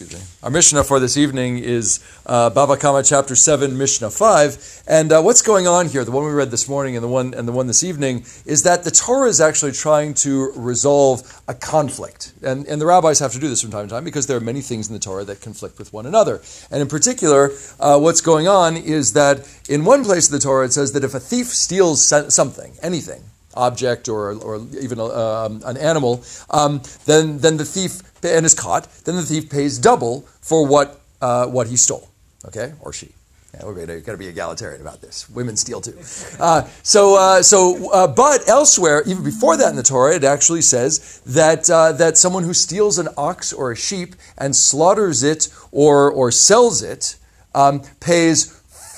excuse me. Our Mishnah for this evening is uh, Kama chapter seven, Mishnah five. And uh, what's going on here? The one we read this morning and the one and the one this evening is that the Torah is actually trying to resolve a conflict, and and the rabbis have to do this from time to time because there are many things in the Torah that conflict with one another. And in particular, uh, what's going on is that in one place of the Torah it says that if a thief steals something, anything, object or, or even a, um, an animal, um, then, then the thief and is caught, then the thief pays double for what, uh, what he stole, okay, or she. Yeah, we're going to be egalitarian about this. Women steal too. Uh, so, uh, so, uh, but elsewhere, even before that in the Torah, it actually says that uh, that someone who steals an ox or a sheep and slaughters it or or sells it um, pays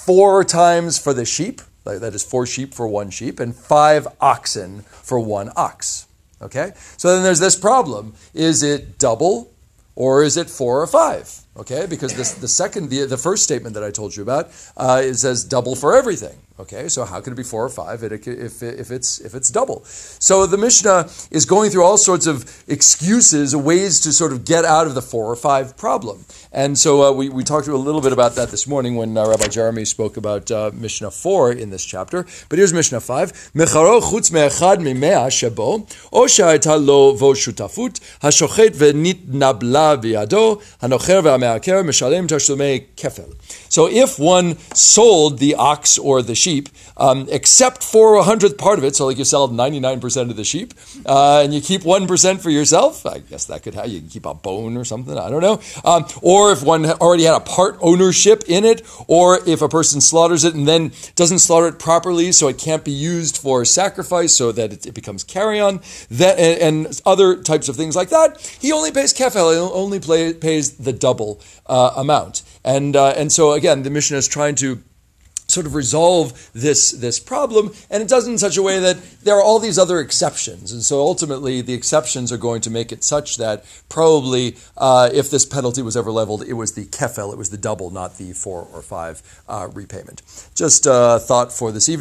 four times for the sheep that is four sheep for one sheep, and five oxen for one ox. Okay? So then there's this problem. Is it double or is it four or five? Okay, because this, the second, the, the first statement that I told you about, uh, it says double for everything. Okay, so how can it be four or five if, if, if, it's, if it's double? So the Mishnah is going through all sorts of excuses, ways to sort of get out of the four or five problem. And so uh, we, we talked a little bit about that this morning when uh, Rabbi Jeremy spoke about uh, Mishnah 4 in this chapter. But here's Mishnah 5. Mecharo chutz mimea shebo, o lo vo shutafut, hashochet ve'nit nabla So if one sold the ox or the sheep, um, except for a hundredth part of it, so like you sell 99% of the sheep, uh, and you keep 1% for yourself, I guess that could have, you keep a bone or something, I don't know. Um, or if one already had a part ownership in it, or if a person slaughters it and then doesn't slaughter it properly, so it can't be used for sacrifice, so that it, it becomes carrion, that, and, and, other types of things like that, he only pays kefel, he only play, pays the double uh, amount. And, uh, and so again, the Mishnah is trying to sort of resolve this, this problem, and it does it in such a way that there are all these other exceptions. And so ultimately, the exceptions are going to make it such that probably uh, if this penalty was ever leveled, it was the kefel, it was the double, not the four or five uh, repayment. Just a thought for this evening.